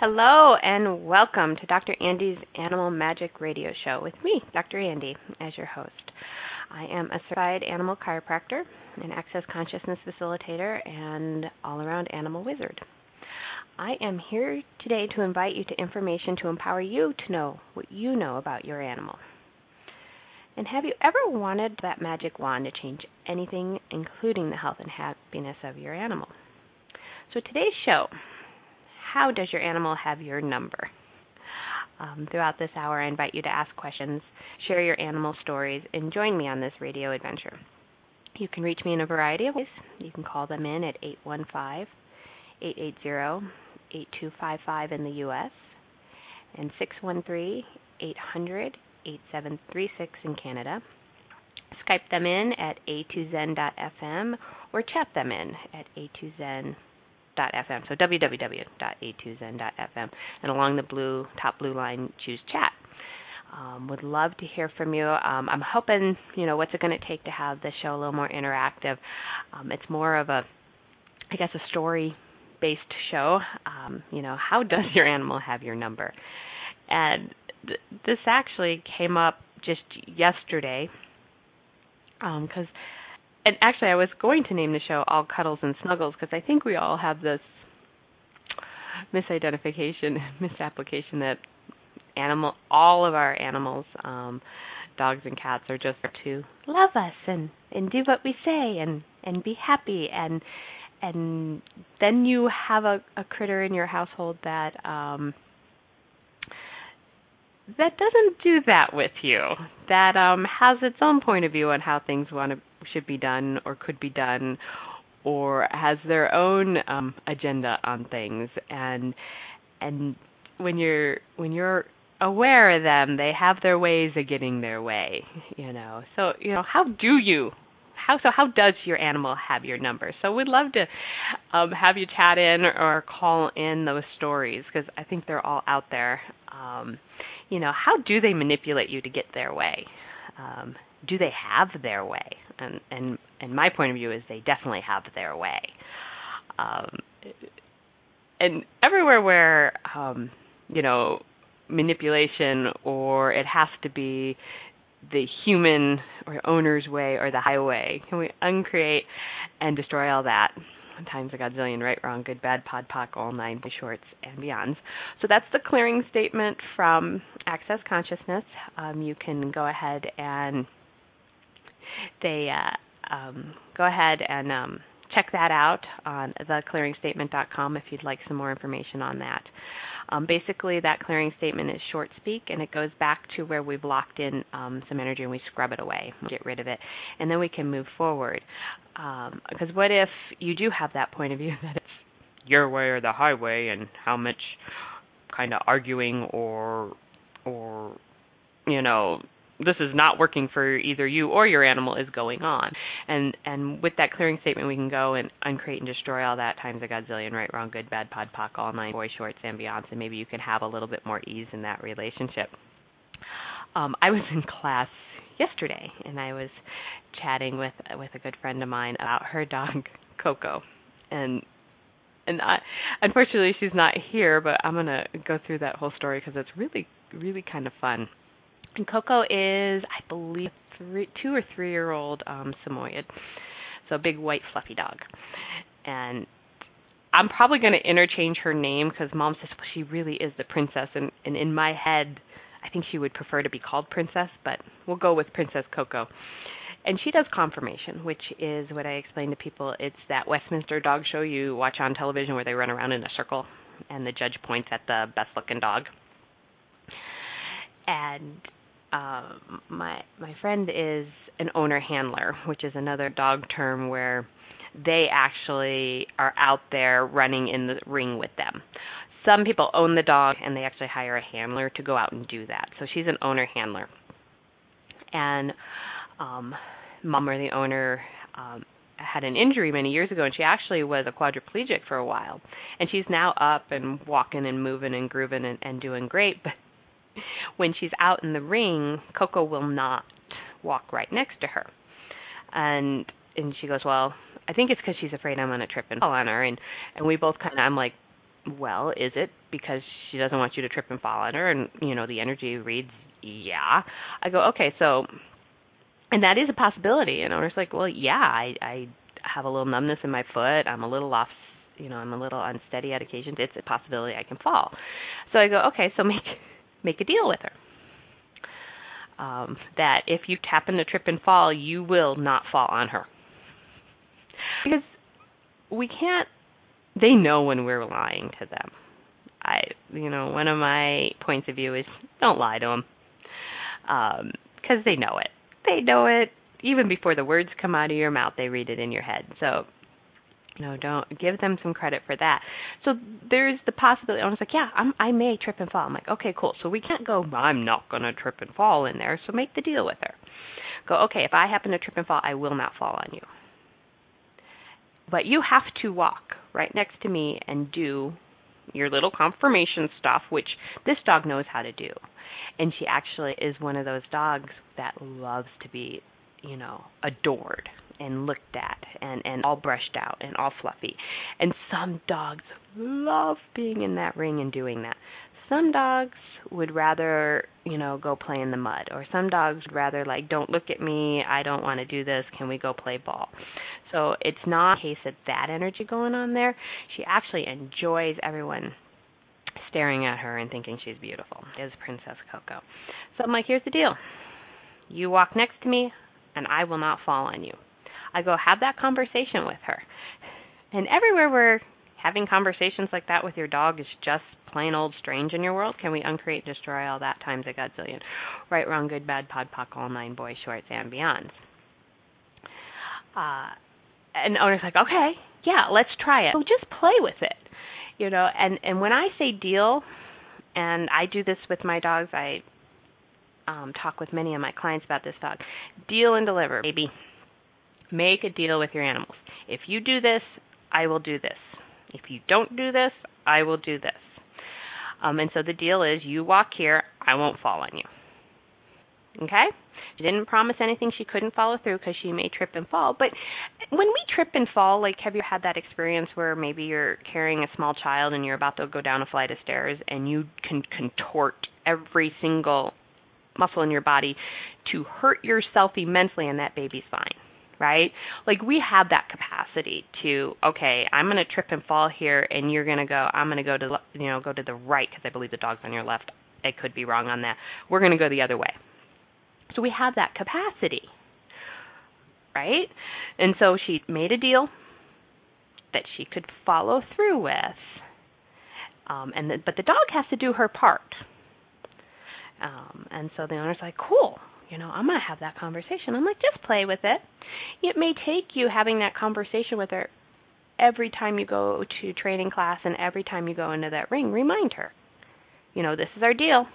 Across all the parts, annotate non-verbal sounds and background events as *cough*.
Hello and welcome to Dr. Andy's Animal Magic Radio Show with me, Dr. Andy, as your host. I am a certified animal chiropractor, an access consciousness facilitator, and all around animal wizard. I am here today to invite you to information to empower you to know what you know about your animal. And have you ever wanted that magic wand to change anything, including the health and happiness of your animal? So, today's show how does your animal have your number? Um, throughout this hour, I invite you to ask questions, share your animal stories, and join me on this radio adventure. You can reach me in a variety of ways. You can call them in at 815 880 8255 in the U.S. and 613 800 8736 in Canada. Skype them in at a2zen.fm or chat them in at a2zen.fm. So www.a2zen.fm and along the blue top blue line choose chat. Um, would love to hear from you. Um, I'm hoping, you know, what's it going to take to have the show a little more interactive? Um, it's more of a, I guess, a story based show. Um, you know, how does your animal have your number? And th- this actually came up just yesterday because um, and actually I was going to name the show All Cuddles and Snuggles because I think we all have this misidentification, *laughs* misapplication that animal all of our animals um dogs and cats are just to love us and and do what we say and and be happy and and then you have a a critter in your household that um that doesn't do that with you. That um has its own point of view on how things want to should be done or could be done or has their own um agenda on things. And and when you're when you're aware of them they have their ways of getting their way you know. So you know how do you how so how does your animal have your number? So we'd love to um have you chat in or call in those stories because i think they're all out there. Um you know, how do they manipulate you to get their way? Um, do they have their way? And and and my point of view is they definitely have their way. Um, and everywhere where um, you know manipulation or it has to be the human or owner's way or the highway, can we uncreate and destroy all that? times a godzillion, right, wrong, good, bad, pod, poc, all nine, the shorts, and beyonds. So that's the clearing statement from Access Consciousness. Um, you can go ahead and they uh, um, go ahead and um, check that out on theclearingstatement.com if you'd like some more information on that. Um, basically, that clearing statement is short speak, and it goes back to where we've locked in um, some energy and we scrub it away, get rid of it, and then we can move forward. Because um, what if you do have that point of view *laughs* that it's your way or the highway, and how much kind of arguing or or you know this is not working for either you or your animal is going on. And and with that clearing statement, we can go and uncreate and destroy all that times a godzillion, right, wrong, good, bad, pod, poc, all nine, boy shorts, and beyond. And maybe you can have a little bit more ease in that relationship. Um, I was in class yesterday, and I was chatting with with a good friend of mine about her dog *laughs* Coco, and and I, unfortunately she's not here, but I'm gonna go through that whole story because it's really really kind of fun. And Coco is, I believe, three, two or three year old um, Samoyed, so a big white fluffy dog. And I'm probably going to interchange her name because Mom says well, she really is the princess, and, and in my head, I think she would prefer to be called Princess, but we'll go with Princess Coco. And she does conformation, which is what I explain to people. It's that Westminster dog show you watch on television where they run around in a circle and the judge points at the best looking dog. And um, my my friend is an owner handler, which is another dog term where they actually are out there running in the ring with them. some people own the dog and they actually hire a handler to go out and do that. So she's an owner handler. And um mom or the owner um had an injury many years ago and she actually was a quadriplegic for a while. And she's now up and walking and moving and grooving and, and doing great, but when she's out in the ring, Coco will not walk right next to her. And and she goes, "Well, I think it's because she's afraid I'm to trip and fall on her." And and we both kind of, I'm like, "Well, is it because she doesn't want you to trip and fall on her?" And you know, the energy reads, "Yeah." I go, "Okay, so." And that is a possibility. And owner's like, "Well, yeah, I I have a little numbness in my foot. I'm a little off you know, I'm a little unsteady at occasions. It's a possibility I can fall. So I go, okay, so make make a deal with her. Um, that if you happen to trip and fall, you will not fall on her. Because we can't, they know when we're lying to them. I, you know, one of my points of view is don't lie to them. Because um, they know it. They know it. Even before the words come out of your mouth, they read it in your head. So no, don't give them some credit for that. So there's the possibility. I was like, yeah, I'm, I may trip and fall. I'm like, okay, cool. So we can't go. I'm not going to trip and fall in there. So make the deal with her. Go, okay. If I happen to trip and fall, I will not fall on you. But you have to walk right next to me and do your little conformation stuff, which this dog knows how to do. And she actually is one of those dogs that loves to be, you know, adored and looked at and and all brushed out and all fluffy. And some dogs love being in that ring and doing that. Some dogs would rather, you know, go play in the mud or some dogs would rather like don't look at me, I don't want to do this, can we go play ball? So it's not a case of that energy going on there. She actually enjoys everyone staring at her and thinking she's beautiful. Is Princess Coco. So I'm like, here's the deal. You walk next to me and I will not fall on you. I go have that conversation with her. And everywhere we're having conversations like that with your dog is just plain old strange in your world, can we uncreate, destroy all that times a godzillion? Right, wrong, good, bad, pod, poc, all nine boys, shorts, and beyonds. Uh, and owner's like, okay, yeah, let's try it. So just play with it, you know. And and when I say deal, and I do this with my dogs, I um, talk with many of my clients about this dog. Deal and deliver, baby. Make a deal with your animals. If you do this, I will do this. If you don't do this, I will do this. Um, and so the deal is you walk here, I won't fall on you. Okay? She didn't promise anything she couldn't follow through because she may trip and fall. But when we trip and fall, like, have you had that experience where maybe you're carrying a small child and you're about to go down a flight of stairs and you can contort every single muscle in your body to hurt yourself immensely and that baby's fine? Right? Like we have that capacity to okay, I'm going to trip and fall here and you're going to go I'm going to go to you know go to the right because I believe the dog's on your left. I could be wrong on that. We're going to go the other way. So we have that capacity. Right? And so she made a deal that she could follow through with. Um, and the, but the dog has to do her part. Um, and so the owner's like, "Cool, you know, I'm going to have that conversation. I'm like, just play with it. It may take you having that conversation with her every time you go to training class and every time you go into that ring. Remind her, you know, this is our deal.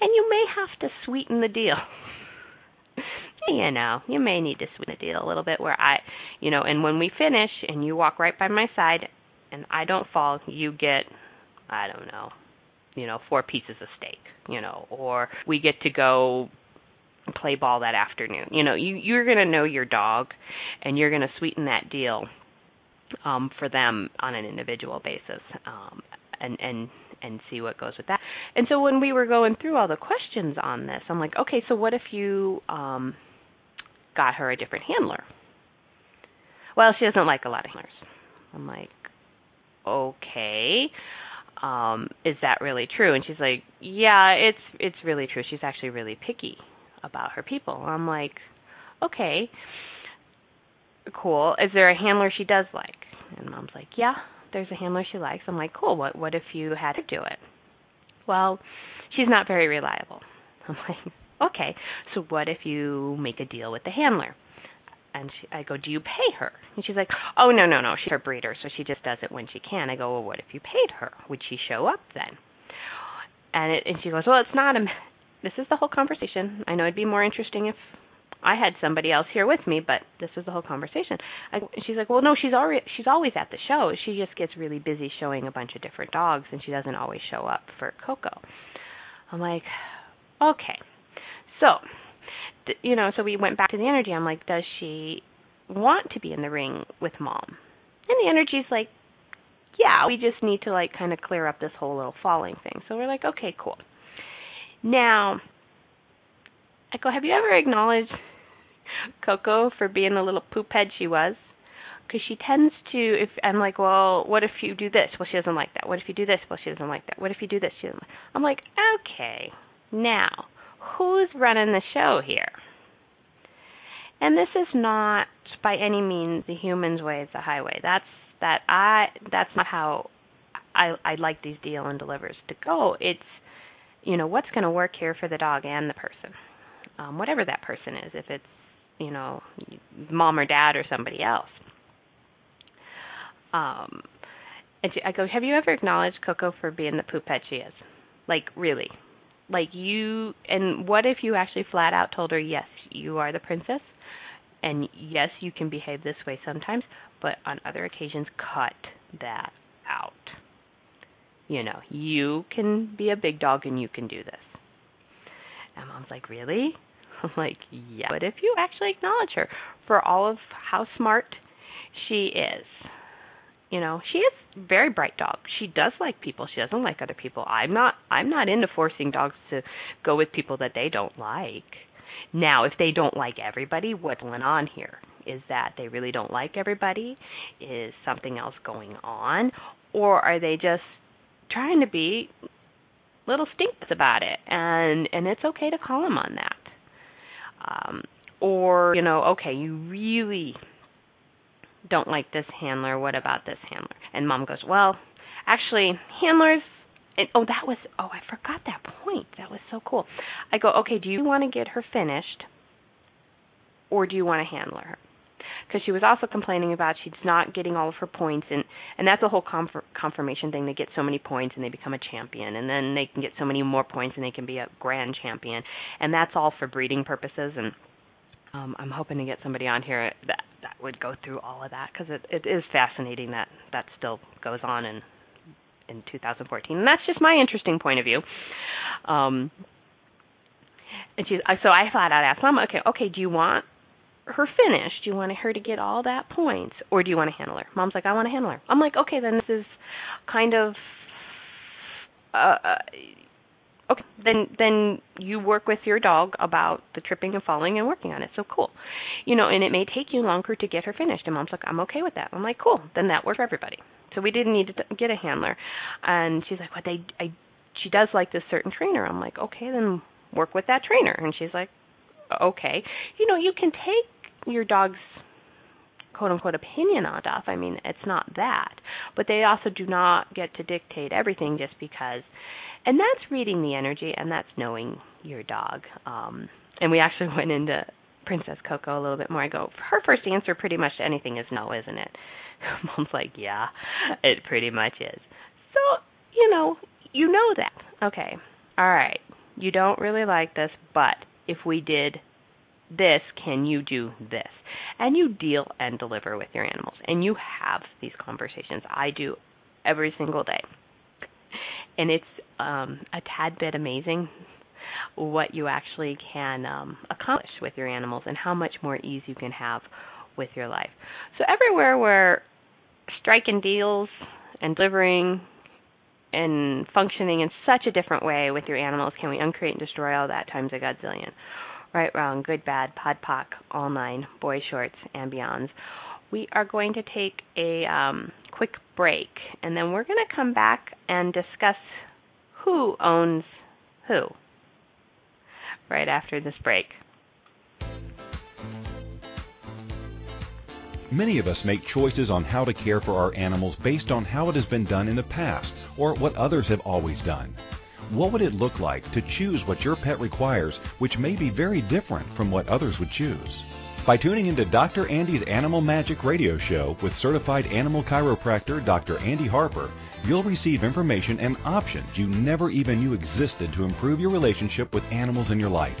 And you may have to sweeten the deal. *laughs* you know, you may need to sweeten the deal a little bit where I, you know, and when we finish and you walk right by my side and I don't fall, you get, I don't know, you know, four pieces of steak, you know, or we get to go play ball that afternoon. You know, you you're going to know your dog and you're going to sweeten that deal um for them on an individual basis. Um and and and see what goes with that. And so when we were going through all the questions on this, I'm like, okay, so what if you um got her a different handler? Well, she doesn't like a lot of handlers. I'm like, okay. Um, is that really true? And she's like, yeah, it's it's really true. She's actually really picky about her people. I'm like, okay, cool. Is there a handler she does like? And mom's like, yeah, there's a handler she likes. I'm like, cool. What what if you had to do it? Well, she's not very reliable. *laughs* I'm like, okay. So what if you make a deal with the handler? and she, I go, "Do you pay her?" And she's like, "Oh no, no, no, she's her breeder, so she just does it when she can." I go, "Well, what if you paid her? Would she show up then?" And it, and she goes, "Well, it's not a. This is the whole conversation. I know it'd be more interesting if I had somebody else here with me, but this was the whole conversation." I, she's like, "Well, no, she's already she's always at the show. She just gets really busy showing a bunch of different dogs, and she doesn't always show up for Coco." I'm like, "Okay." So, you know, so we went back to the energy. I'm like, does she want to be in the ring with mom? And the energy's like, yeah, we just need to like kind of clear up this whole little falling thing. So we're like, okay, cool. Now, I go, have you ever acknowledged Coco for being the little poop head she was? Because she tends to, if I'm like, well, what if you do this? Well, she doesn't like that. What if you do this? Well, she doesn't like that. What if you do this? She doesn't. Like I'm like, okay, now who's running the show here? And this is not by any means the human's way is the highway. That's that I that's not how I I like these deal and delivers to go. It's you know what's going to work here for the dog and the person, um, whatever that person is. If it's you know mom or dad or somebody else. Um, and she, I go, have you ever acknowledged Coco for being the poopette she is? Like really, like you and what if you actually flat out told her yes you are the princess and yes you can behave this way sometimes but on other occasions cut that out you know you can be a big dog and you can do this. And mom's like really? *laughs* I'm like yeah. But if you actually acknowledge her for all of how smart she is you know she is a very bright dog. She does like people. She doesn't like other people. I'm not i'm not into forcing dogs to go with people that they don't like. Now if they don't like everybody what went on here? Is that they really don't like everybody? Is something else going on? Or are they just trying to be little stinks about it and and it's okay to call them on that um or you know okay you really don't like this handler. What about this handler? And mom goes, well, actually, handlers. And, oh, that was. Oh, I forgot that point. That was so cool. I go, okay. Do you want to get her finished, or do you want to handler her? Because she was also complaining about she's not getting all of her points, and and that's a whole conf- conformation thing. They get so many points and they become a champion, and then they can get so many more points and they can be a grand champion, and that's all for breeding purposes and um, I'm hoping to get somebody on here that that would go through all of that because it it is fascinating that that still goes on in in 2014, and that's just my interesting point of view. Um, and she, so I flat out asked mom, okay, okay, do you want her finished? Do you want her to get all that points, or do you want to handle her? Mom's like, I want to handle her. I'm like, okay, then this is kind of uh, uh okay then then you work with your dog about the tripping and falling and working on it. So cool. You know and it may take you longer to get her finished. And mom's like i'm okay with that. I'm like cool then that works for everybody. So we didn't need to get a handler. And she's like well they i she does like this certain trainer. I'm like okay then work with that trainer. And she's like okay. You know you can take your dog's quote unquote opinion on stuff. I mean, it's not that. But they also do not get to dictate everything just because. And that's reading the energy and that's knowing your dog. Um and we actually *laughs* went into princess coco a little bit more. I go her first answer pretty much to anything is no isn't it? *laughs* Mom's like yeah it pretty much is. So you know you know that. Okay. All right. You don't really like this but if we did this can you do this and you deal and deliver with your animals and you have these conversations i do every single day and it's um, a tad bit amazing what you actually can um, accomplish with your animals and how much more ease you can have with your life. So everywhere we're striking deals and delivering and functioning in such a different way with your animals, can we uncreate and destroy all that times a godzillion? Right, wrong, good, bad, pod, poc, all nine, boy shorts, and beyonds. We are going to take a um, quick break, and then we're going to come back and discuss who owns who right after this break. Many of us make choices on how to care for our animals based on how it has been done in the past or what others have always done. What would it look like to choose what your pet requires, which may be very different from what others would choose? By tuning into Dr. Andy's Animal Magic radio show with certified animal chiropractor Dr. Andy Harper, you'll receive information and options you never even knew existed to improve your relationship with animals in your life.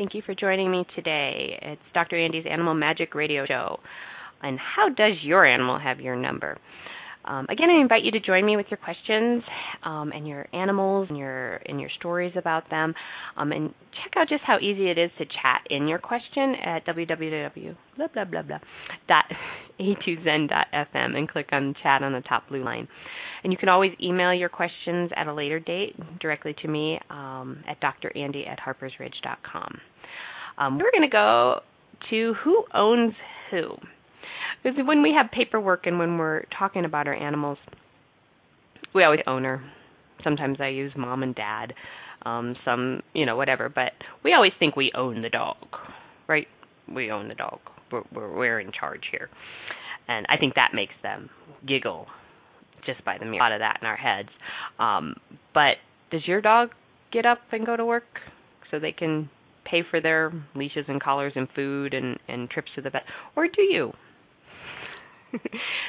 Thank you for joining me today. It's Dr. Andy's Animal Magic Radio Show. And how does your animal have your number? Um, again, I invite you to join me with your questions um, and your animals and your and your stories about them, um, and check out just how easy it is to chat in your question at www blah blah blah blah dot a2zen dot fm and click on chat on the top blue line. And you can always email your questions at a later date directly to me um, at drandy at harpersridge.com. Um, we're going to go to who owns who. Because when we have paperwork and when we're talking about our animals, we always own owner. Sometimes I use mom and dad, um, some you know whatever, but we always think we own the dog, right? We own the dog. We're we're, we're in charge here, and I think that makes them giggle just by the mere thought of that in our heads. Um, but does your dog get up and go to work so they can pay for their leashes and collars and food and and trips to the vet, or do you? *laughs*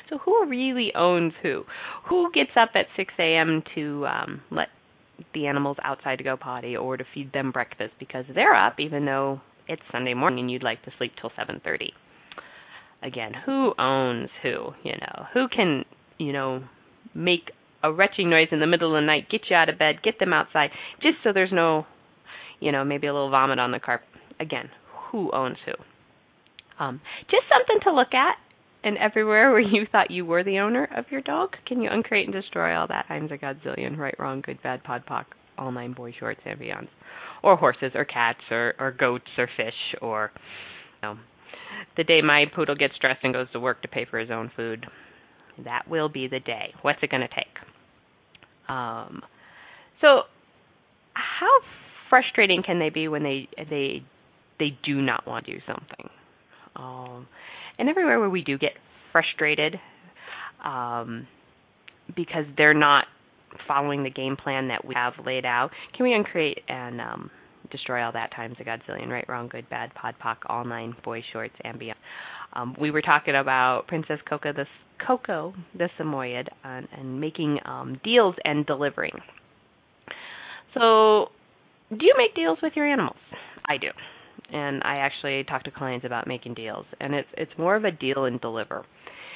so who really owns who? Who gets up at 6 a.m. to um, let the animals outside to go potty or to feed them breakfast because they're up even though it's Sunday morning and you'd like to sleep till 7:30? Again, who owns who? You know, who can you know make a retching noise in the middle of the night, get you out of bed, get them outside, just so there's no, you know, maybe a little vomit on the carpet. Again, who owns who? Um, just something to look at and everywhere where you thought you were the owner of your dog, can you uncreate and destroy all that times a godzillion, right, wrong, good, bad, pod, poc, all nine boy shorts and beyonds, or horses, or cats, or or goats, or fish, or you know, the day my poodle gets dressed and goes to work to pay for his own food, that will be the day. What's it going to take? Um, so, how frustrating can they be when they they they do not want to do something? Um, and everywhere where we do get frustrated um, because they're not following the game plan that we have laid out, can we uncreate and um, destroy all that times a godzillion, right, wrong, good, bad, pod, poc, all nine, boy shorts, and beyond. Um, we were talking about Princess Coco the Coco the Samoyed and, and making um, deals and delivering. So, do you make deals with your animals? I do and I actually talk to clients about making deals, and it's it's more of a deal and deliver,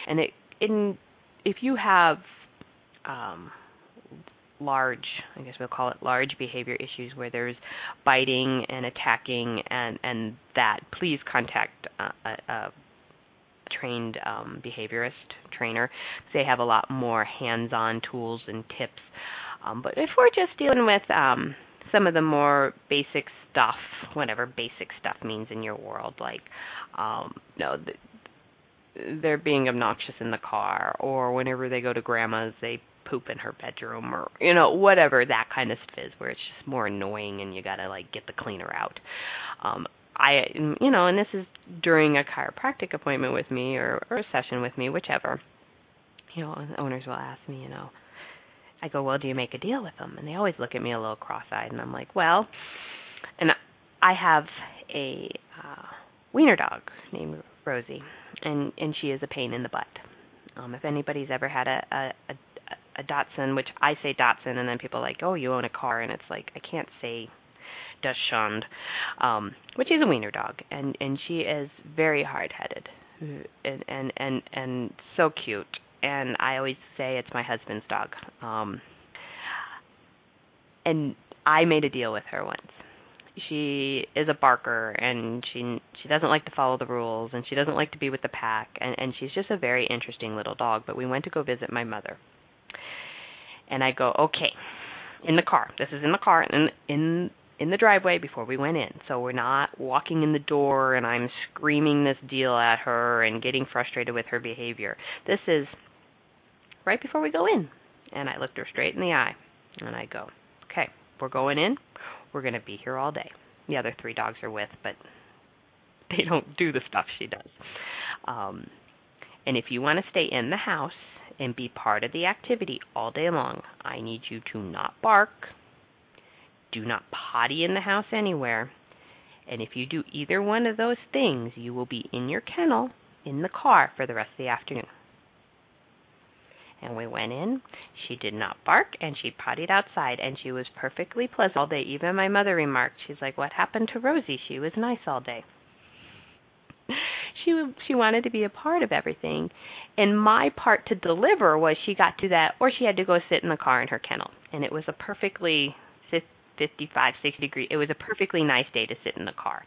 and it in if you have um, large, I guess we'll call it large behavior issues where there's biting and attacking and and that, please contact a, a trained um, behaviorist trainer. They have a lot more hands-on tools and tips. Um, but if we're just dealing with um, some of the more basic stuff, whatever basic stuff means in your world, like um, no, they're being obnoxious in the car, or whenever they go to grandma's, they poop in her bedroom, or you know whatever that kind of stuff is, where it's just more annoying and you gotta like get the cleaner out. Um, I, you know, and this is during a chiropractic appointment with me or, or a session with me, whichever. You know, owners will ask me, you know, I go, well, do you make a deal with them? And they always look at me a little cross-eyed, and I'm like, well, and I have a uh, wiener dog named Rosie, and and she is a pain in the butt. Um, if anybody's ever had a, a a a Dachshund, which I say Dachshund, and then people are like, oh, you own a car, and it's like I can't say Dachshund, um, which is a wiener dog, and and she is very hard-headed, and and and and so cute. And I always say it's my husband's dog. Um, and I made a deal with her once. She is a barker and she she doesn't like to follow the rules and she doesn't like to be with the pack and and she's just a very interesting little dog, but we went to go visit my mother. And I go, "Okay, in the car. This is in the car in in in the driveway before we went in. So we're not walking in the door and I'm screaming this deal at her and getting frustrated with her behavior. This is right before we go in. And I looked her straight in the eye and I go, "Okay, we're going in. We're going to be here all day." The other three dogs are with, but *laughs* they don't do the stuff she does. Um and if you want to stay in the house and be part of the activity all day long, I need you to not bark, do not potty in the house anywhere. And if you do either one of those things, you will be in your kennel in the car for the rest of the afternoon. And we went in. She did not bark and she pottied outside and she was perfectly pleasant all day. Even my mother remarked, she's like, What happened to Rosie? She was nice all day. *laughs* she she wanted to be a part of everything. And my part to deliver was she got to that or she had to go sit in the car in her kennel. And it was a perfectly 55, 60 degree. It was a perfectly nice day to sit in the car.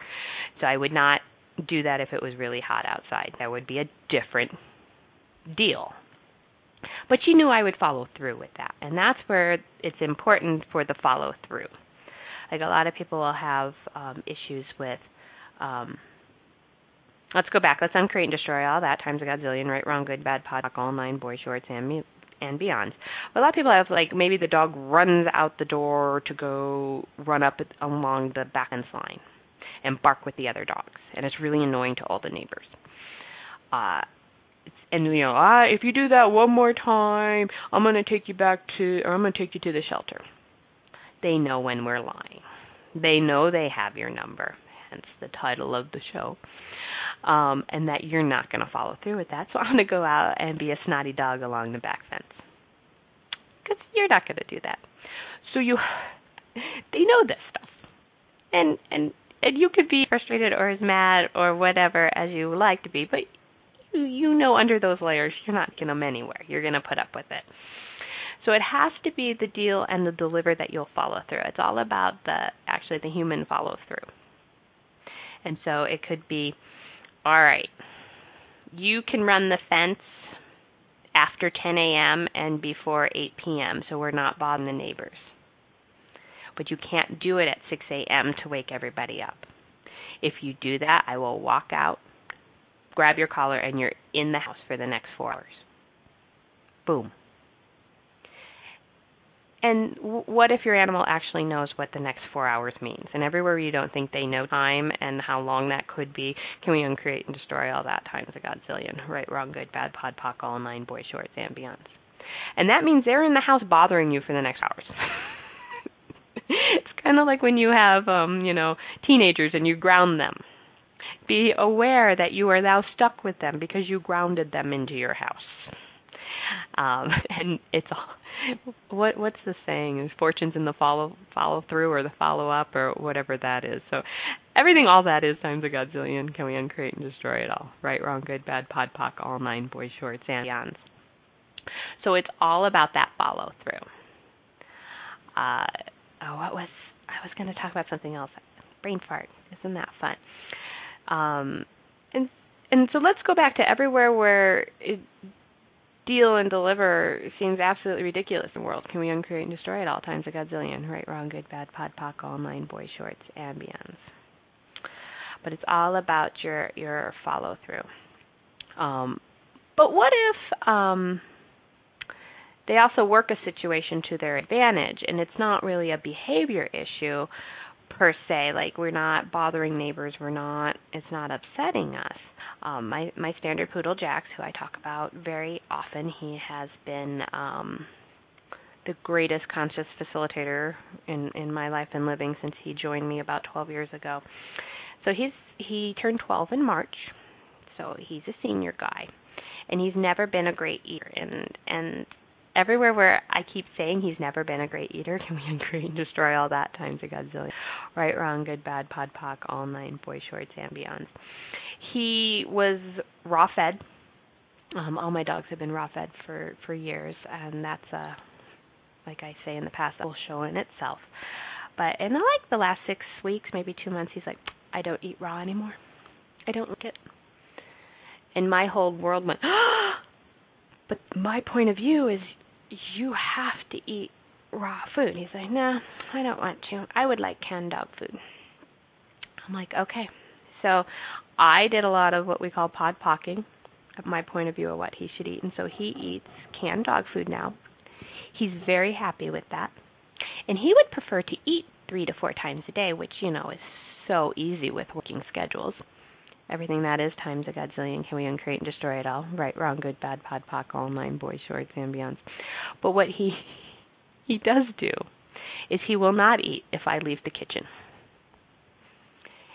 So I would not do that if it was really hot outside. That would be a different deal. But she knew I would follow through with that. And that's where it's important for the follow through. Like a lot of people will have um, issues with um, let's go back. Let's uncreate and destroy all that times a godzillion, right, wrong, good, bad, pod, all nine, boy shorts, and and beyond. But a lot of people have like maybe the dog runs out the door to go run up along the back fence line and bark with the other dogs, and it's really annoying to all the neighbors. Uh, and you know, ah, if you do that one more time, I'm gonna take you back to, or I'm gonna take you to the shelter. They know when we're lying. They know they have your number, hence the title of the show. Um, and that you're not going to follow through with that. So I'm going to go out and be a snotty dog along the back fence because you're not going to do that. So you, *sighs* they know this stuff, and and and you could be frustrated or as mad or whatever as you like to be, but you you know under those layers you're not going to anywhere. You're going to put up with it. So it has to be the deal and the deliver that you'll follow through. It's all about the actually the human follow through. And so it could be, all right, you can run the fence after 10 a.m. and before 8 p.m., so we're not bothering the neighbors. But you can't do it at 6 a.m. to wake everybody up. If you do that, I will walk out, grab your collar, and you're in the house for the next four hours. Boom. And what if your animal actually knows what the next four hours means? And everywhere you don't think they know time and how long that could be, can we uncreate and destroy all that times a godzillion? Right, wrong, good, bad, pod, poc, all nine, boy shorts, beyonds. And that means they're in the house bothering you for the next hours. *laughs* it's kind of like when you have, um, you know, teenagers and you ground them. Be aware that you are now stuck with them because you grounded them into your house. Um, *laughs* and it's all what what's the saying? Is fortunes in the follow follow through or the follow up or whatever that is. So everything all that is times a godzillion. Can we uncreate and destroy it all? Right, wrong, good, bad, pod, poc, all nine, boy shorts, and beyonds. So it's all about that follow through. Uh, oh, what was I was going to talk about something else? Brain fart. Isn't that fun? Um, and and so let's go back to everywhere where it, deal and deliver seems absolutely ridiculous in the world. Can we uncreate and destroy at all times a godzillion? Right, wrong, good, bad, pod, poc, online, boy shorts, ambience. But it's all about your your follow through. Um, but what if um, they also work a situation to their advantage, and it's not really a behavior issue per se. Like we're not bothering neighbors, we're not. It's not upsetting us um, my my standard poodle Jax, who I talk about very often, he has been um, the greatest conscious facilitator in in my life and living since he joined me about 12 years ago. So he's he turned 12 in March, so he's a senior guy, and he's never been a great eater. And and everywhere where I keep saying he's never been a great eater, can we *laughs* uncreate and destroy all that times a godzillion? Right, wrong, good, bad, pod, poc, all nine, boy shorts, and beyonds. He was raw fed. Um, all my dogs have been raw fed for for years, and that's a like I say in the past, that will show in itself. But in like the last six weeks, maybe two months, he's like, I don't eat raw anymore. I don't like it. And my whole world went, *gasps* but my point of view is you have to eat raw food. He's like, nah, I don't want to. I would like canned dog food. I'm like, okay. So I did a lot of what we call pod pocking of my point of view of what he should eat. And so he eats canned dog food now. He's very happy with that. And he would prefer to eat three to four times a day, which, you know, is so easy with working schedules. Everything that is times a godzillion. Can we uncreate and destroy it all? Right, wrong, good, bad, pod, poc, all nine, boys, shorts, beyonds. But what he *laughs* he does do is he will not eat if I leave the kitchen.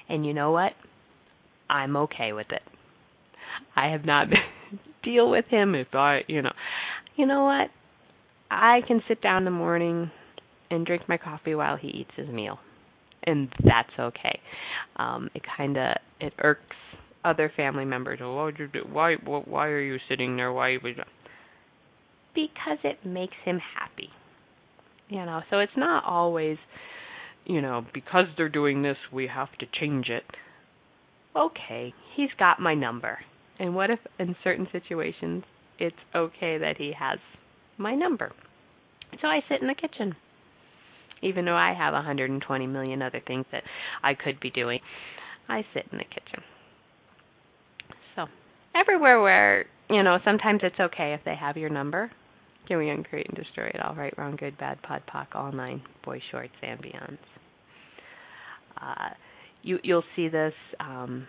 And you know what? I'm okay with it. I have not *laughs* deal with him if I, you know. You know what? I can sit down in the morning and drink my coffee while he eats his meal. And that's okay. Um it kind of it irks other family members. Well, why? Why why are you sitting there? Why because it makes him happy. You know, so it's not always, you know, because they're doing this, we have to change it. Okay, he's got my number. And what if in certain situations it's okay that he has my number? So I sit in the kitchen. Even though I have 120 million other things that I could be doing, I sit in the kitchen. Everywhere where, you know, sometimes it's okay if they have your number. Can we uncreate and destroy it all? Right, wrong, good, bad, pod, poc, all nine, boy shorts, and beyonds. Uh, you, you'll see this um,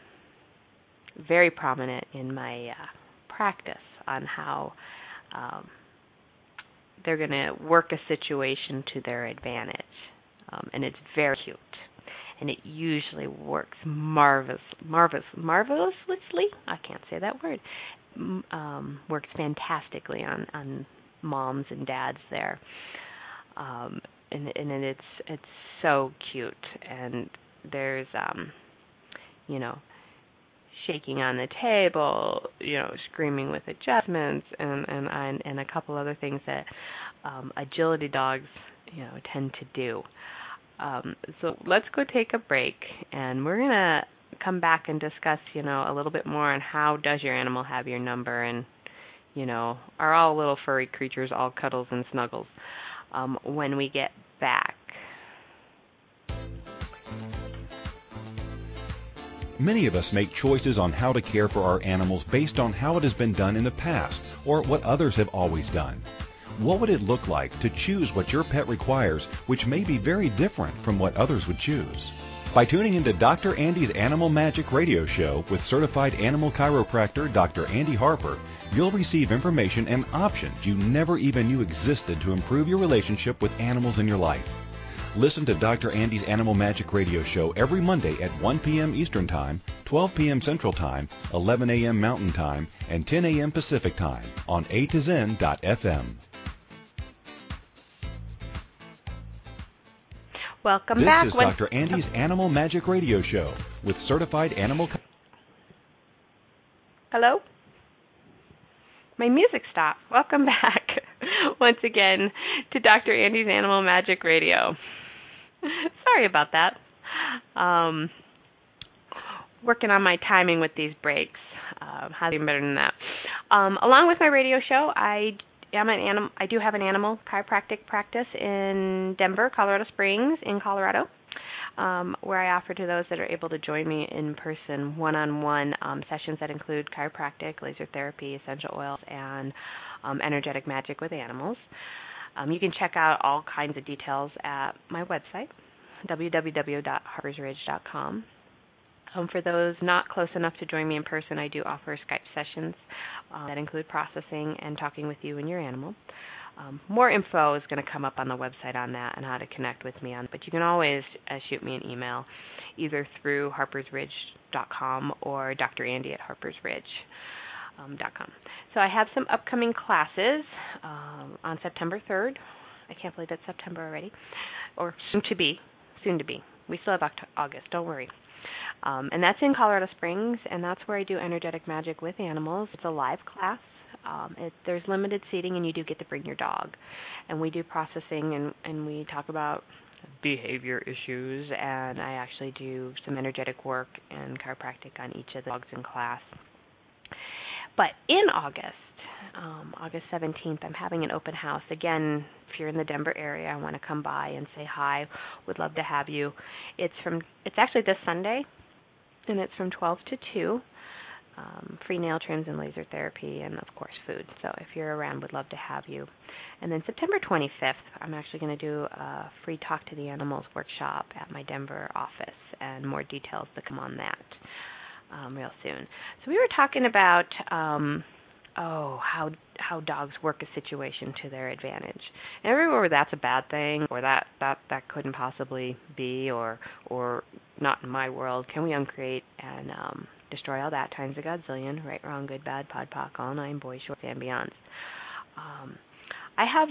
very prominent in my uh, practice on how um, they're going to work a situation to their advantage, um, and it's very cute. And it usually works marvelous, marvelous, marvelously. I can't say that word. Um, works fantastically on on moms and dads there, um, and and it's it's so cute. And there's um, you know, shaking on the table, you know, screaming with adjustments, and and and, and a couple other things that um, agility dogs, you know, tend to do. Um, so let's go take a break, and we're gonna come back and discuss, you know, a little bit more on how does your animal have your number, and you know, are all little furry creatures all cuddles and snuggles um, when we get back. Many of us make choices on how to care for our animals based on how it has been done in the past or what others have always done. What would it look like to choose what your pet requires, which may be very different from what others would choose? By tuning into Dr. Andy's Animal Magic radio show with certified animal chiropractor Dr. Andy Harper, you'll receive information and options you never even knew existed to improve your relationship with animals in your life. Listen to Dr. Andy's Animal Magic Radio Show every Monday at 1 p.m. Eastern Time, 12 p.m. Central Time, 11 a.m. Mountain Time, and 10 a.m. Pacific Time on A to Zen.fm. Welcome this back. This is Dr. Andy's Animal Magic Radio Show with certified animal. Hello? My music stopped. Welcome *laughs* back once again to Dr. Andy's Animal Magic Radio. *laughs* Sorry about that. Um, working on my timing with these breaks. Uh, how even better than that. Um, along with my radio show, I am an animal. I do have an animal chiropractic practice in Denver, Colorado Springs, in Colorado um, where I offer to those that are able to join me in person one-on-one um, sessions that include chiropractic, laser therapy, essential oils, and um, energetic magic with animals. Um, you can check out all kinds of details at my website, www.harpersridge.com. Um, for those not close enough to join me in person, I do offer Skype sessions uh, that include processing and talking with you and your animal. Um, more info is going to come up on the website on that and how to connect with me on. But you can always uh, shoot me an email, either through harpersridge.com or drandy at harpersridge.com. Um, so I have some upcoming classes um, on September 3rd. I can't believe it's September already, or soon to be. Soon to be. We still have August. Don't worry. Um, and that's in Colorado Springs, and that's where I do energetic magic with animals. It's a live class Um, it, there's limited seating, and you do get to bring your dog. And we do processing, and and we talk about behavior issues, and I actually do some energetic work and chiropractic on each of the dogs in class. But in August, um, August 17th, I'm having an open house. Again, if you're in the Denver area, I want to come by and say hi. Would love to have you. It's from it's actually this Sunday, and it's from 12 to 2. Um, free nail trims and laser therapy, and of course food. So if you're around, would love to have you. And then September 25th, I'm actually going to do a free Talk to the Animals workshop at my Denver office, and more details to come on that um, real soon. So we were talking about um, oh how how dogs work a situation to their advantage. And everywhere where that's a bad thing or that that that couldn't possibly be or or not in my world, can we uncreate and um destroy all that times a godzillion, right, wrong, good, bad, pod, poc, all nine, boys, shorts, and beyonds. Um, I have,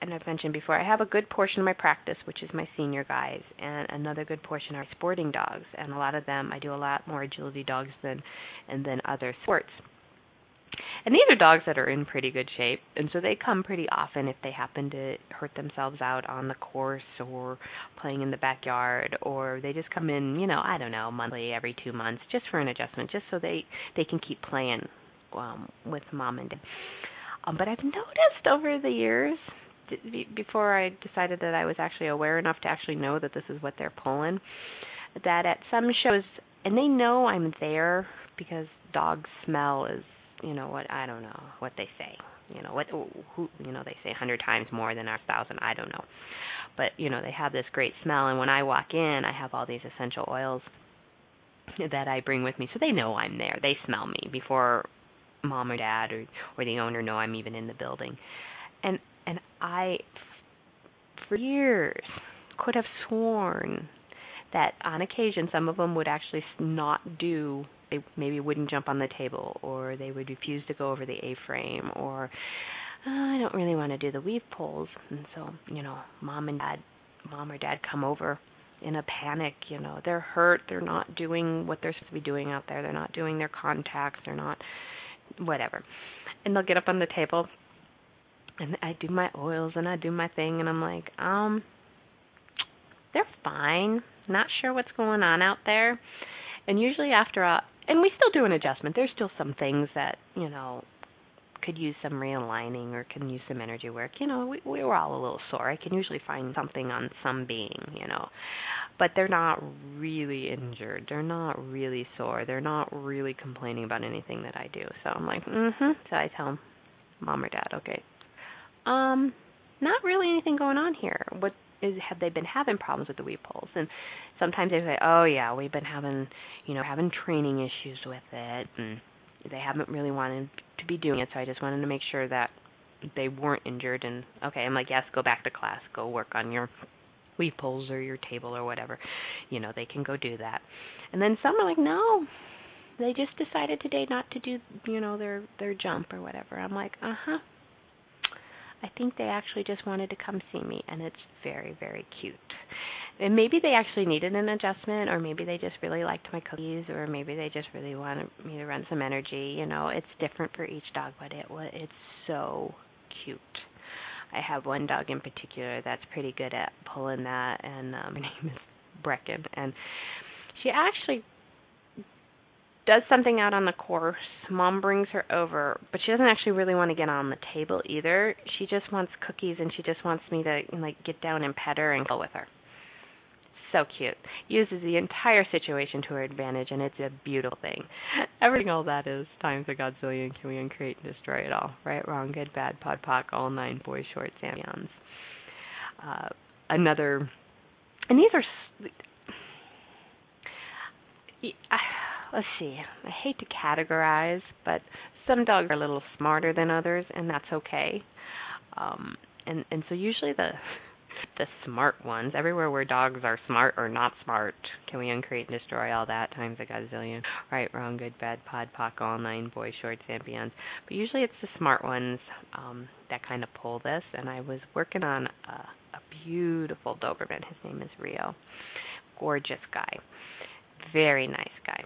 and I've mentioned before, I have a good portion of my practice, which is my senior guys, and another good portion are sporting dogs, and a lot of them I do a lot more agility dogs than, and then other sports. And these are dogs that are in pretty good shape, and so they come pretty often if they happen to hurt themselves out on the course or playing in the backyard, or they just come in, you know, I don't know, monthly, every two months, just for an adjustment, just so they they can keep playing um, with mom and dad. Um, but I've noticed over the years, before I decided that I was actually aware enough to actually know that this is what they're pulling, that at some shows, and they know I'm there because dog smell is you know what I don't know what they say. You know what who you know they say a hundred times more than our thousand. I don't know, but you know they have this great smell, and when I walk in, I have all these essential oils that I bring with me, so they know I'm there. They smell me before mom or dad or or the owner know I'm even in the building, and and I for years could have sworn that on occasion some of them would actually not do they maybe wouldn't jump on the table or they would refuse to go over the A-frame or oh, I don't really want to do the weave poles and so you know mom and dad mom or dad come over in a panic you know. They're hurt they're not doing what they're supposed to be doing out there they're not doing their contacts they're not whatever. And they'll get up on the table and I do my oils and I do my thing and I'm like um they're fine not sure what's going on out there and usually after a and we still do an adjustment. There's still some things that you know could use some realigning or can use some energy work. You know, we we were all a little sore. I can usually find something on some being, you know. But they're not really injured. They're not really sore. They're not really complaining about anything that I do. So I'm like, "Mhm." So I tell mom or dad, "Okay. Um not really anything going on here. What is have they been having problems with the weave poles and sometimes they say oh yeah we've been having you know having training issues with it and they haven't really wanted to be doing it so i just wanted to make sure that they weren't injured and okay i'm like yes go back to class go work on your weave poles or your table or whatever. You know they can go do that. And then some are like no they just decided today not to do you know their their jump or whatever. I'm like uh-huh I think they actually just wanted to come see me, and it's very, very cute. And maybe they actually needed an adjustment, or maybe they just really liked my cookies, or maybe they just really wanted me to run some energy. You know, it's different for each dog, but it it's so cute. I have one dog in particular that's pretty good at pulling that, and um, *laughs* her name is Brecken, and she actually does something out on the course. Mom brings her over, but she doesn't actually really want to get on the table either. She just wants cookies and she just wants me to like get down and pet her and go with her. So cute. Uses the entire situation to her advantage and it's a beautiful thing. *laughs* Everything all that is times a godzillion can we uncreate and destroy it all. Right, wrong, good, bad, pod poc, all nine boys, shorts, and. Uh, another and these are let's see, I hate to categorize, but some dogs are a little smarter than others, and that's okay. Um, and and so usually the *laughs* the smart ones, everywhere where dogs are smart or not smart, can we uncreate and destroy all that times a gazillion? Right, wrong, good, bad, pod, poc, all nine, boy, shorts, and beyonds. But usually it's the smart ones um, that kind of pull this. And I was working on a, a beautiful Doberman. His name is Rio. Gorgeous guy. Very nice guy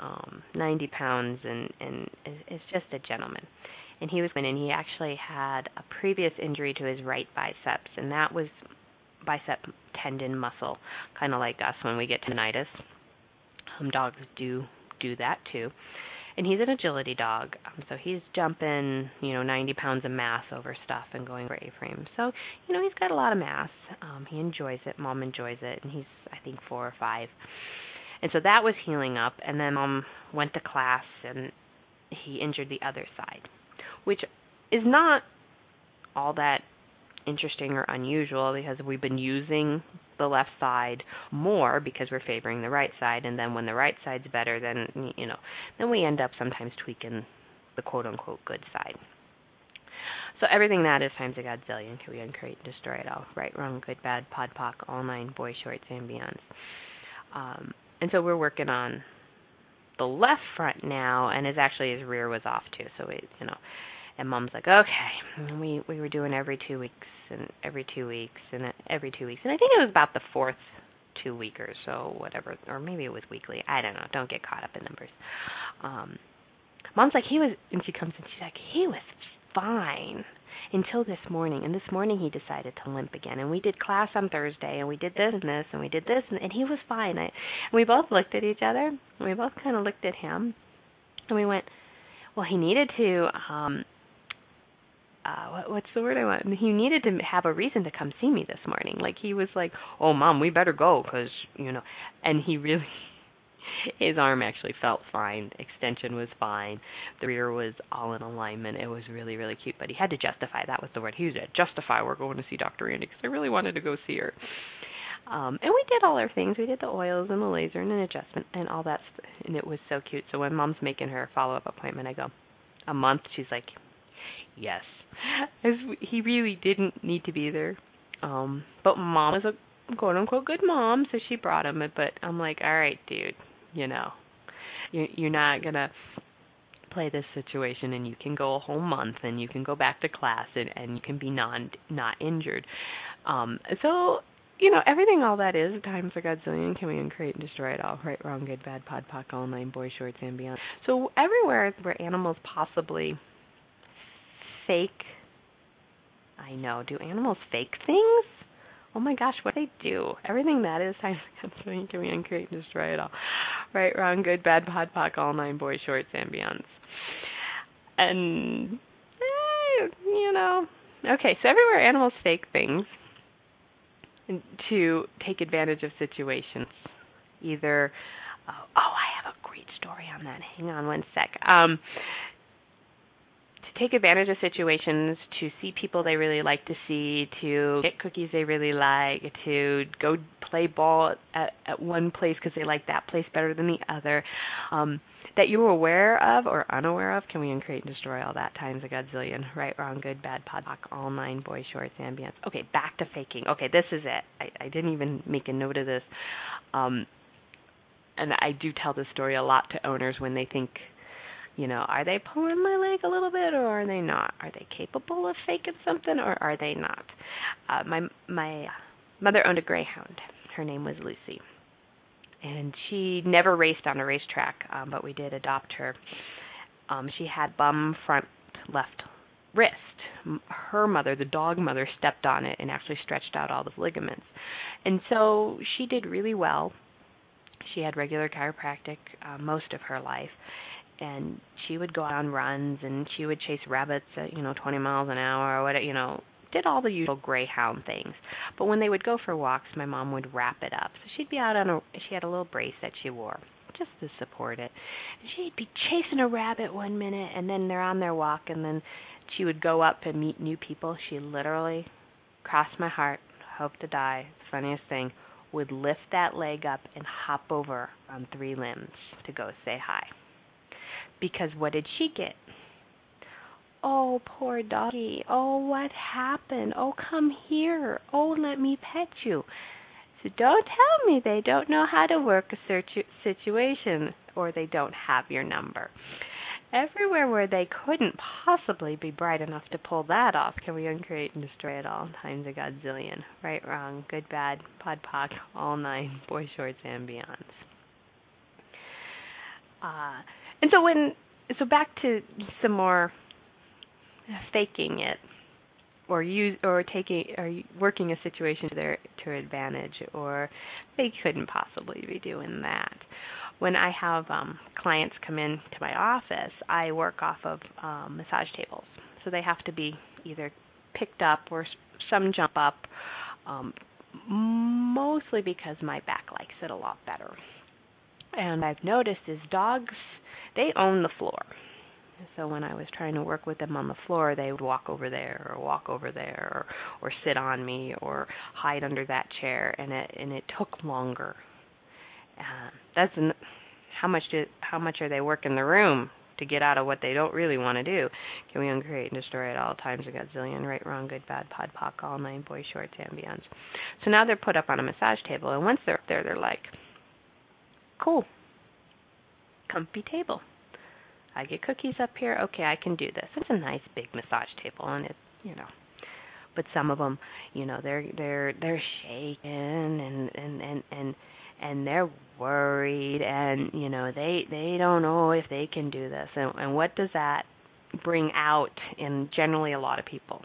um 90 pounds and and is just a gentleman. And he was and he actually had a previous injury to his right biceps and that was bicep tendon muscle kind of like us when we get tendinitis. Um dogs do do that too. And he's an agility dog um, so he's jumping you know 90 pounds of mass over stuff and going for a-frame. So you know he's got a lot of mass. Um he enjoys it. Mom enjoys it. And he's i think four or five and so that was healing up and then mom went to class and he injured the other side which is not all that interesting or unusual because we've been using the left side more because we're favoring the right side and then when the right side's better then you know then we end up sometimes tweaking the quote unquote good side. So everything that is times a godzillion can we uncreate and destroy it all? Right wrong good bad pod poc all nine boy shorts and beyonds. Um and so we're working on the left front now and his actually his rear was off too. So it you know and mom's like okay we we were doing every two weeks and every two weeks and every two weeks. And i think it was about the fourth two week or so whatever or maybe it was weekly. I don't know. Don't get caught up in numbers. Um mom's like he was and she comes and she's like he was fine until this morning and this morning he decided to limp again and we did class on thursday and we did this and this and we did this and, and he was fine I, and we both looked at each other and we both kind of looked at him and we went well he needed to um uh what, what's the word I want? He needed to have a reason to come see me this morning. Like he was like, "Oh, mom, we better go cuz, you know." And he really his arm actually felt fine. Extension was fine. The rear was all in alignment. It was really, really cute. But he had to justify. That was the word he used. Justify. We're going to see Dr. Andy because I really wanted to go see her. Um, and we did all our things. We did the oils and the laser and an adjustment and all that, and it was so cute. So when mom's making her follow up appointment, I go, a month. She's like, yes, *laughs* as he really didn't need to be there. Um, but mom is a quote unquote good mom, so she brought him. But I'm like, all right, dude, you know, you, you're not gonna play this situation and you can go a whole month and you can go back to class and and you can be non not injured. Um so you know everything all that is times a godzillion can we create and destroy it all? Right wrong good bad pod poc all nine boy shorts and beyond. So everywhere where animals possibly fake i know do animals fake things? Oh my gosh, what do they do. Everything that is *laughs* times against can we uncreate and destroy it all. Right, wrong, good, bad, pod, poc, all nine boys, shorts, and beyonds. And, eh, you know, okay, so everywhere animals fake things to take advantage of situations. Either, oh, oh, I have a great story on that. Hang on one sec. Um, take advantage of situations to see people they really like to see, to get cookies they really like, to go play ball at, at one place because they like that place better than the other. Um, that you were aware of or unaware of, can we uncreate and destroy all that times a godzillion? Right, wrong, good, bad, pod, all nine, boy shorts, and beyonds. Okay, back to faking. Okay, this is it. I, I didn't even make a note of this. Um, and I do tell this story a lot to owners when they think you know, are they pulling my leg a little bit or are they not? Are they capable of faking something or are they not? Uh, my my mother owned a greyhound. Her name was Lucy. And she never raced on a racetrack, um, but we did adopt her. Um, she had bum front left wrist. Her mother, the dog mother, stepped on it and actually stretched out all the ligaments. And so she did really well. She had regular chiropractic uh, most of her life and she would go out on runs and she would chase rabbits at you know 20 miles an hour or what you know did all the usual greyhound things. But when they would go for walks my mom would wrap it up. So she'd be out on a she had a little brace that she wore just to support it. And she'd be chasing a rabbit one minute and then they're on their walk and then she would go up and meet new people. She literally crossed my heart hope to die funniest thing would lift that leg up and hop over on three limbs to go say hi because what did she get? Oh, poor doggy. Oh, what happened? Oh, come here. Oh, let me pet you. So don't tell me they don't know how to work a situation or they don't have your number. Everywhere where they couldn't possibly be bright enough to pull that off, can we uncreate and destroy it all times a godzillion? Right, wrong, good, bad, pod, all nine, boy shorts, and beyonds. Uh, and so when so back to some more faking it or use or taking or working a situation to their to advantage or they couldn't possibly be doing that. When i have um clients come in to my office i work off of um massage tables. So they have to be either picked up or some jump up um mostly because my back likes it a lot better and i've noticed is dogs they own the floor so when I was trying to work with them on the floor, they would walk over there or walk over there or, or sit on me or hide under that chair, and it and it took longer. Uh, that's an, how much do how much are they working the room to get out of what they don't really want to do? Can we uncreate and destroy at all times a gazillion, right, wrong, good, bad, pod, poc, all nine, boy shorts, beyonds. So now they're put up on a massage table, and once they're up there, they're like, cool, comfy table I get cookies up here. Okay, I can do this. It's a nice big massage table, and it's you know. But some of them, you know, they're they're they're shaking and and and and and they're worried, and you know they they don't know if they can do this. And and what does that bring out in generally a lot of people?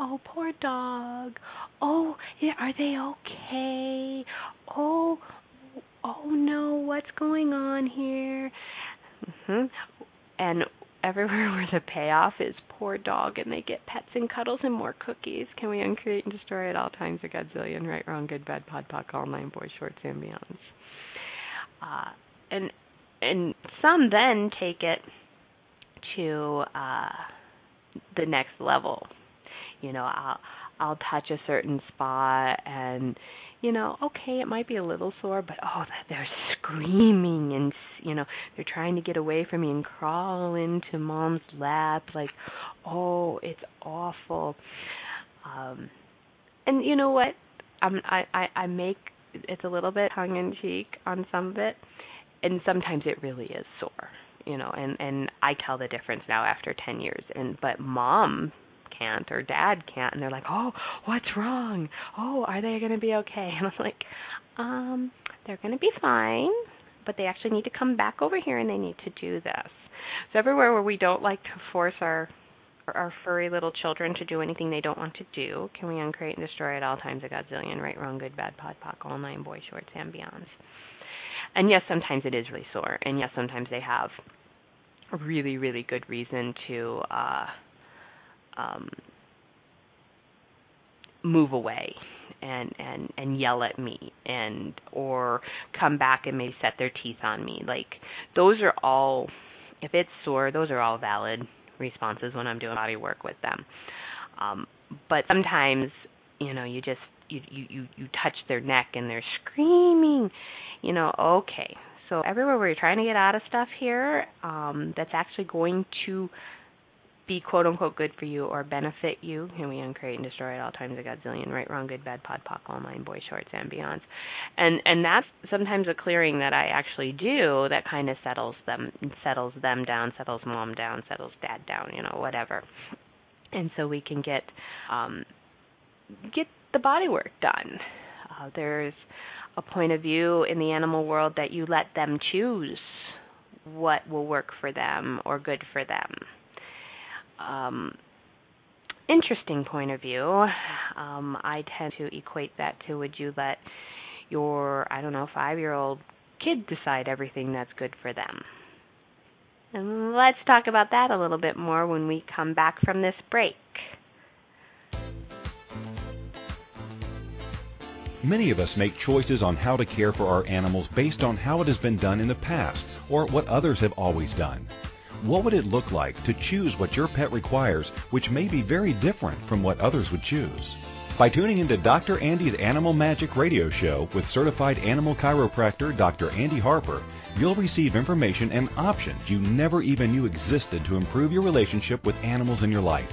Oh, poor dog. Oh, yeah, are they okay? Oh, oh no, what's going on here? hmm And everywhere *laughs* where the payoff is poor dog and they get pets and cuddles and more cookies. Can we uncreate and destroy at all times a godzillion, right, wrong, good, bad, pod, poc, all nine boys, shorts, beyonds. Uh, and and some then take it to uh, the next level. You know, I'll I'll touch a certain spot and you know, okay, it might be a little sore, but oh, they're screaming and you know, they're trying to get away from me and crawl into mom's lap like, oh, it's awful. Um and you know what? Um I I I make it's a little bit tongue in cheek on some of it and sometimes it really is sore you know and and I tell the difference now after 10 years and but mom can't or dad can't and they're like oh what's wrong? Oh are they going to be okay? *laughs* And i'm like um they're going to be fine but they actually need to come back over here and they need to do this. So everywhere where we don't like to force our our furry little children to do anything they don't want to do can we uncreate and destroy at all times a godzillion right wrong good bad pod poc all nine boy shorts and beyonds. And yes sometimes it is really sore and yes sometimes they have really really good reason to uh um, move away and and and yell at me and or come back and may set their teeth on me. Like those are all if it's sore those are all valid responses when i'm doing body work with them. Um but sometimes you know you just you you you touch their neck and they're screaming you know okay. So everywhere where you're trying to get out of stuff here um that's actually going to be quote unquote good for you or benefit you. Can we uncreate and destroy at all times a godzillion, right, wrong, good, bad, pod, poc, all nine, boy, shorts, and beyonds. And and that's sometimes a clearing that I actually do that kind of settles them settles them down, settles mom down, settles dad down, you know, whatever. And so we can get um get the body work done. Uh, there's a point of view in the animal world that you let them choose what will work for them or good for them um, interesting point of view, um, I tend to equate that to would you let your, I don't know, five year old kid decide everything that's good for them? And let's talk about that a little bit more when we come back from this break. Many of us make choices on how to care for our animals based on how it has been done in the past or what others have always done. What would it look like to choose what your pet requires, which may be very different from what others would choose? By tuning into Dr. Andy's Animal Magic radio show with certified animal chiropractor Dr. Andy Harper, you'll receive information and options you never even knew existed to improve your relationship with animals in your life.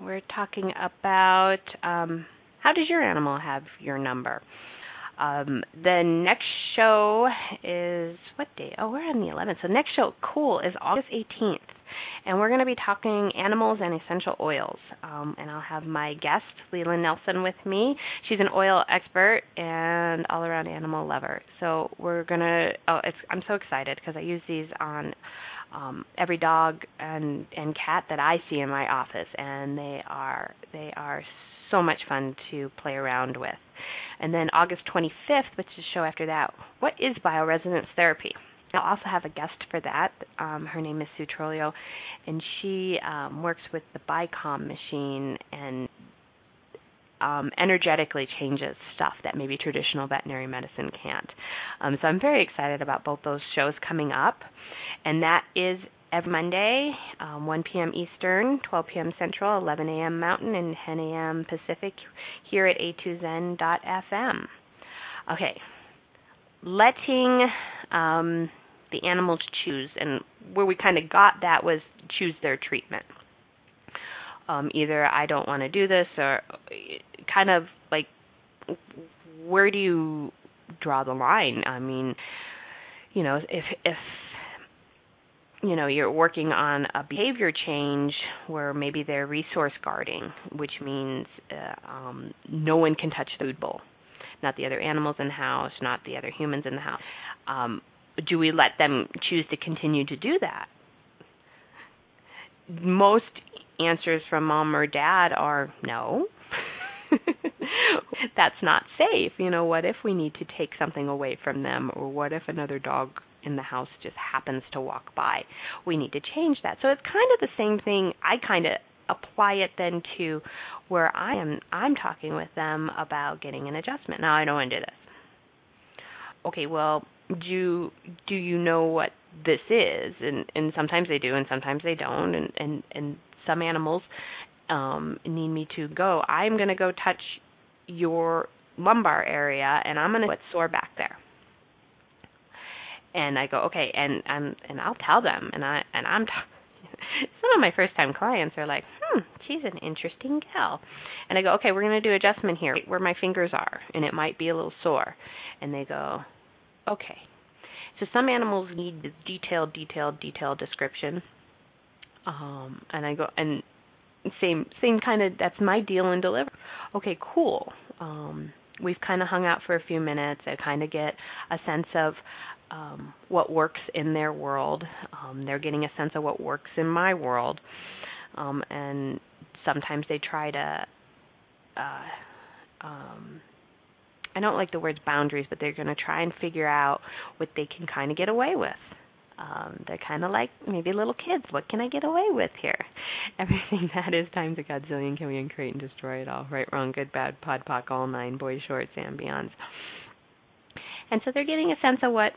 We're talking about um, how does your animal have your number? Um, the next show is what day? Oh, we're on the 11th. So next show, cool, is August 18th, and we're going to be talking animals and essential oils. Um, and I'll have my guest Leland Nelson with me. She's an oil expert and all-around animal lover. So we're gonna. Oh, it's, I'm so excited because I use these on um, every dog and and cat that I see in my office, and they are they are so much fun to play around with. And then August 25th, which is show after that, what is bioresonance therapy? I'll also have a guest for that. Um, her name is Sue Trolio, and she um, works with the BICOM machine and um, energetically changes stuff that maybe traditional veterinary medicine can't. Um, so I'm very excited about both those shows coming up, and that is every Monday, um, 1 p.m. Eastern, 12 p.m. Central, 11 a.m. Mountain, and 10 a.m. Pacific here at a2zen.fm. Okay, letting um, the animals choose, and where we kind of got that was choose their treatment. Um, either I don't want to do this, or kind of like where do you draw the line? I mean, you know, if if you know you're working on a behavior change where maybe they're resource guarding, which means uh, um, no one can touch the food bowl, not the other animals in the house, not the other humans in the house. Um, do we let them choose to continue to do that? Most answers from mom or dad are no. *laughs* That's not safe. You know, what if we need to take something away from them, or what if another dog in the house just happens to walk by. We need to change that. So it's kind of the same thing. I kind of apply it then to where I am I'm talking with them about getting an adjustment. Now I don't want to do this. Okay, well, do do you know what this is? And and sometimes they do and sometimes they don't and and and some animals um need me to go. I'm going to go touch your lumbar area and I'm going to put sore back there and I go, okay, and and and I'll tell them, and I and I'm. T- *laughs* some of my first time clients are like, hmm, she's an interesting gal. And I go, okay, we're going to do adjustment here where my fingers are, and it might be a little sore. And they go, okay. So some animals need the detailed, detailed, detailed description. Um, and I go, and same, same kind of. That's my deal and deliver. Okay, cool. Um, we've kind of hung out for a few minutes. I kind of get a sense of um, what works in their world. Um, they're getting a sense of what works in my world, um, and sometimes they try to. Uh, um, I don't like the words boundaries, but they're going to try and figure out what they can kind of get away with. Um, they're kind of like maybe little kids. What can I get away with here? *laughs* Everything that is times a godzillion can we uncreate and destroy it all. Right, wrong, good, bad, pod, poc, all nine, boys, shorts, beyonds. And so they're getting a sense of what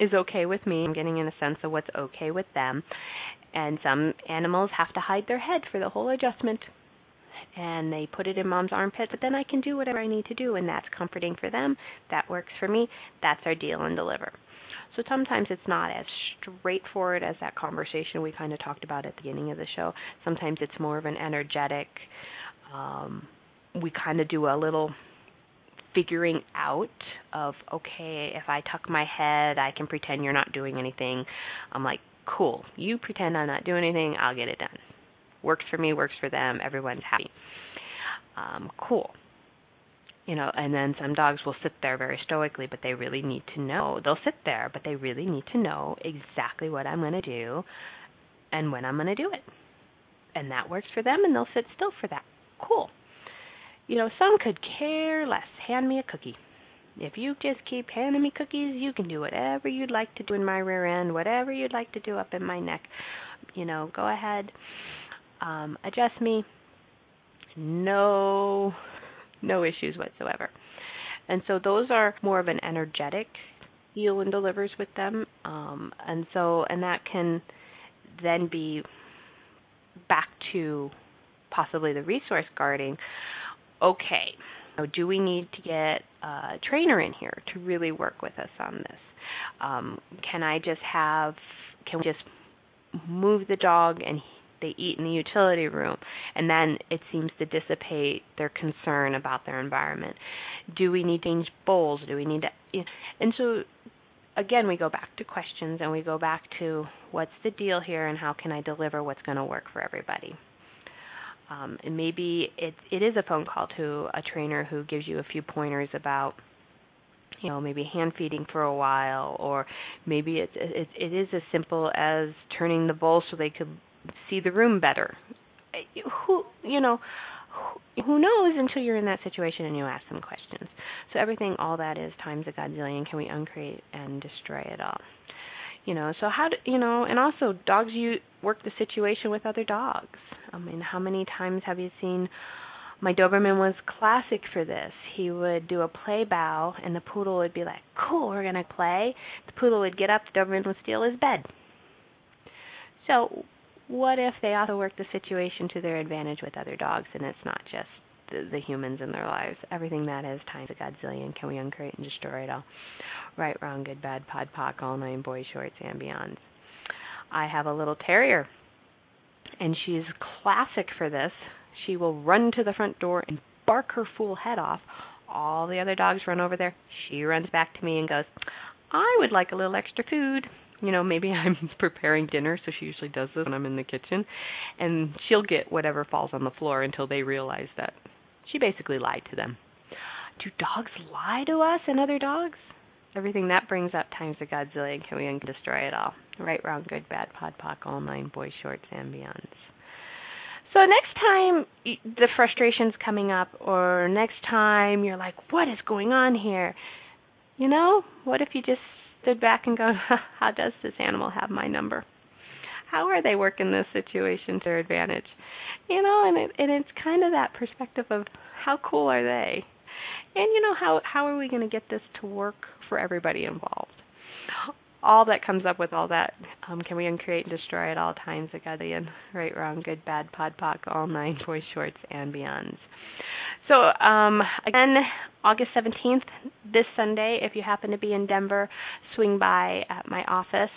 is okay with me. I'm getting in a sense of what's okay with them. And some animals have to hide their head for the whole adjustment. And they put it in mom's armpit, but then I can do whatever I need to do, and that's comforting for them. That works for me. That's our deal and deliver. So sometimes it's not as straightforward as that conversation we kind of talked about at the beginning of the show. Sometimes it's more of an energetic. Um, we kind of do a little figuring out of okay, if I tuck my head, I can pretend you're not doing anything. I'm like, cool. You pretend I'm not doing anything, I'll get it done. Works for me, works for them. Everyone's happy. Um, cool. You know, and then some dogs will sit there very stoically, but they really need to know. They'll sit there, but they really need to know exactly what I'm going to do and when I'm going to do it. And that works for them, and they'll sit still for that. Cool. You know, some could care less. Hand me a cookie. If you just keep handing me cookies, you can do whatever you'd like to do in my rear end, whatever you'd like to do up in my neck. You know, go ahead, um, adjust me, no no issues whatsoever. And so those are more of an energetic heal and delivers with them. Um, and so and that can then be back to possibly the resource guarding. Okay, do we need to get a trainer in here to really work with us on this? Um, can I just have, can we just move the dog and they eat in the utility room? And then it seems to dissipate their concern about their environment. Do we need to change bowls? Do we need to you know, and so again we go back to questions and we go back to what's the deal here and how can i deliver what's going to work for everybody um, and maybe it it is a phone call to a trainer who gives you a few pointers about you know maybe hand feeding for a while or maybe it's it, it is as simple as turning the bowl so they could see the room better. Who you know who knows until you're in that situation and you ask them questions. So everything all that is times a godzillion can we uncreate and destroy it all? You know so how do you know and also dogs you work the situation with other dogs Um, i mean how many times have you seen my doberman was classic for this he would do a play bow and the poodle would be like cool we're to play the poodle would get up the doberman would steal his bed so what if they also work the situation to their advantage with other dogs and it's not just the, the humans in their lives. Everything that is times a godzillion. Can we uncreate and destroy it all? Right, wrong, good, bad, pod, poc, all nine boys, shorts, and beyonds. I have a little terrier, and she's classic for this. She will run to the front door and bark her fool head off. All the other dogs run over there. She runs back to me and goes, I would like a little extra food you know maybe *laughs* i'm preparing dinner so she usually does this when i'm in the kitchen and she'll get whatever falls on the floor until they realize that she basically lied to them do dogs lie to us and other dogs everything that brings up times a godzillion can we destroy it all right wrong good bad pod poc all nine boys shorts and beyonds so next time the frustration's coming up or next time you're like what is going on here you know what if you just stood back and go, *laughs* how does this animal have my number? How are they working this situation to their advantage? You know, and it, and it's kind of that perspective of how cool are they, and you know how how are we going to get this to work for everybody involved? All that comes up with all that, um, can we uncreate and destroy at all times a godzillion, right, wrong, good, bad, pod, poc, all nine, boys, shorts, and beyonds. So um, again, August 17th, this Sunday, if you happen to be in Denver, swing by at my office,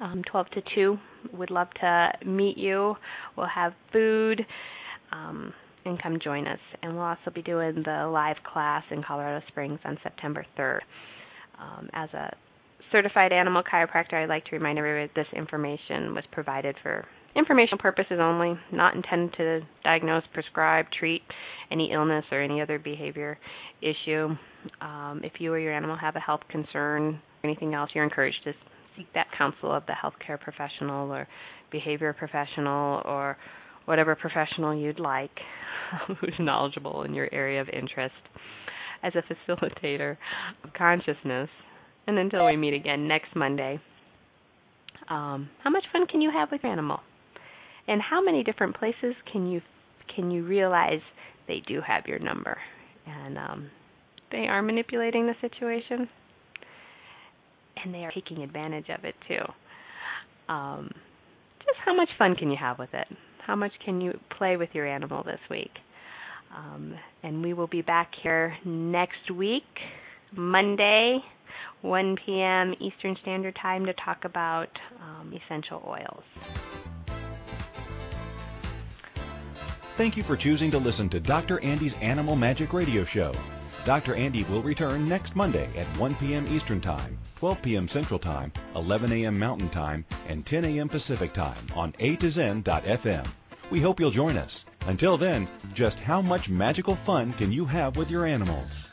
um, 12 to 2. Would love to meet you. We'll have food. Um, and come join us. And we'll also be doing the live class in Colorado Springs on September 3rd. Um, as a certified animal chiropractor, I'd like to remind everybody that this information was provided for informational purposes only, not intended to diagnose, prescribe, treat any illness or any other behavior issue. Um, if you or your animal have a health concern or anything else, you're encouraged to seek that counsel of the healthcare professional or behavior professional or whatever professional you'd like *laughs* who's knowledgeable in your area of interest as a facilitator of consciousness. And until we meet again next Monday, um, how much fun can you have with your animal? and how many different places can you can you realize they do have your number and um, they are manipulating the situation and they are taking advantage of it too um, just how much fun can you have with it how much can you play with your animal this week um, and we will be back here next week monday 1 p.m eastern standard time to talk about um, essential oils Thank you for choosing to listen to Dr. Andy's Animal Magic Radio Show. Dr. Andy will return next Monday at 1 p.m. Eastern Time, 12 p.m. Central Time, 11 a.m. Mountain Time, and 10 a.m. Pacific Time on A to Zen.fm. We hope you'll join us. Until then, just how much magical fun can you have with your animals?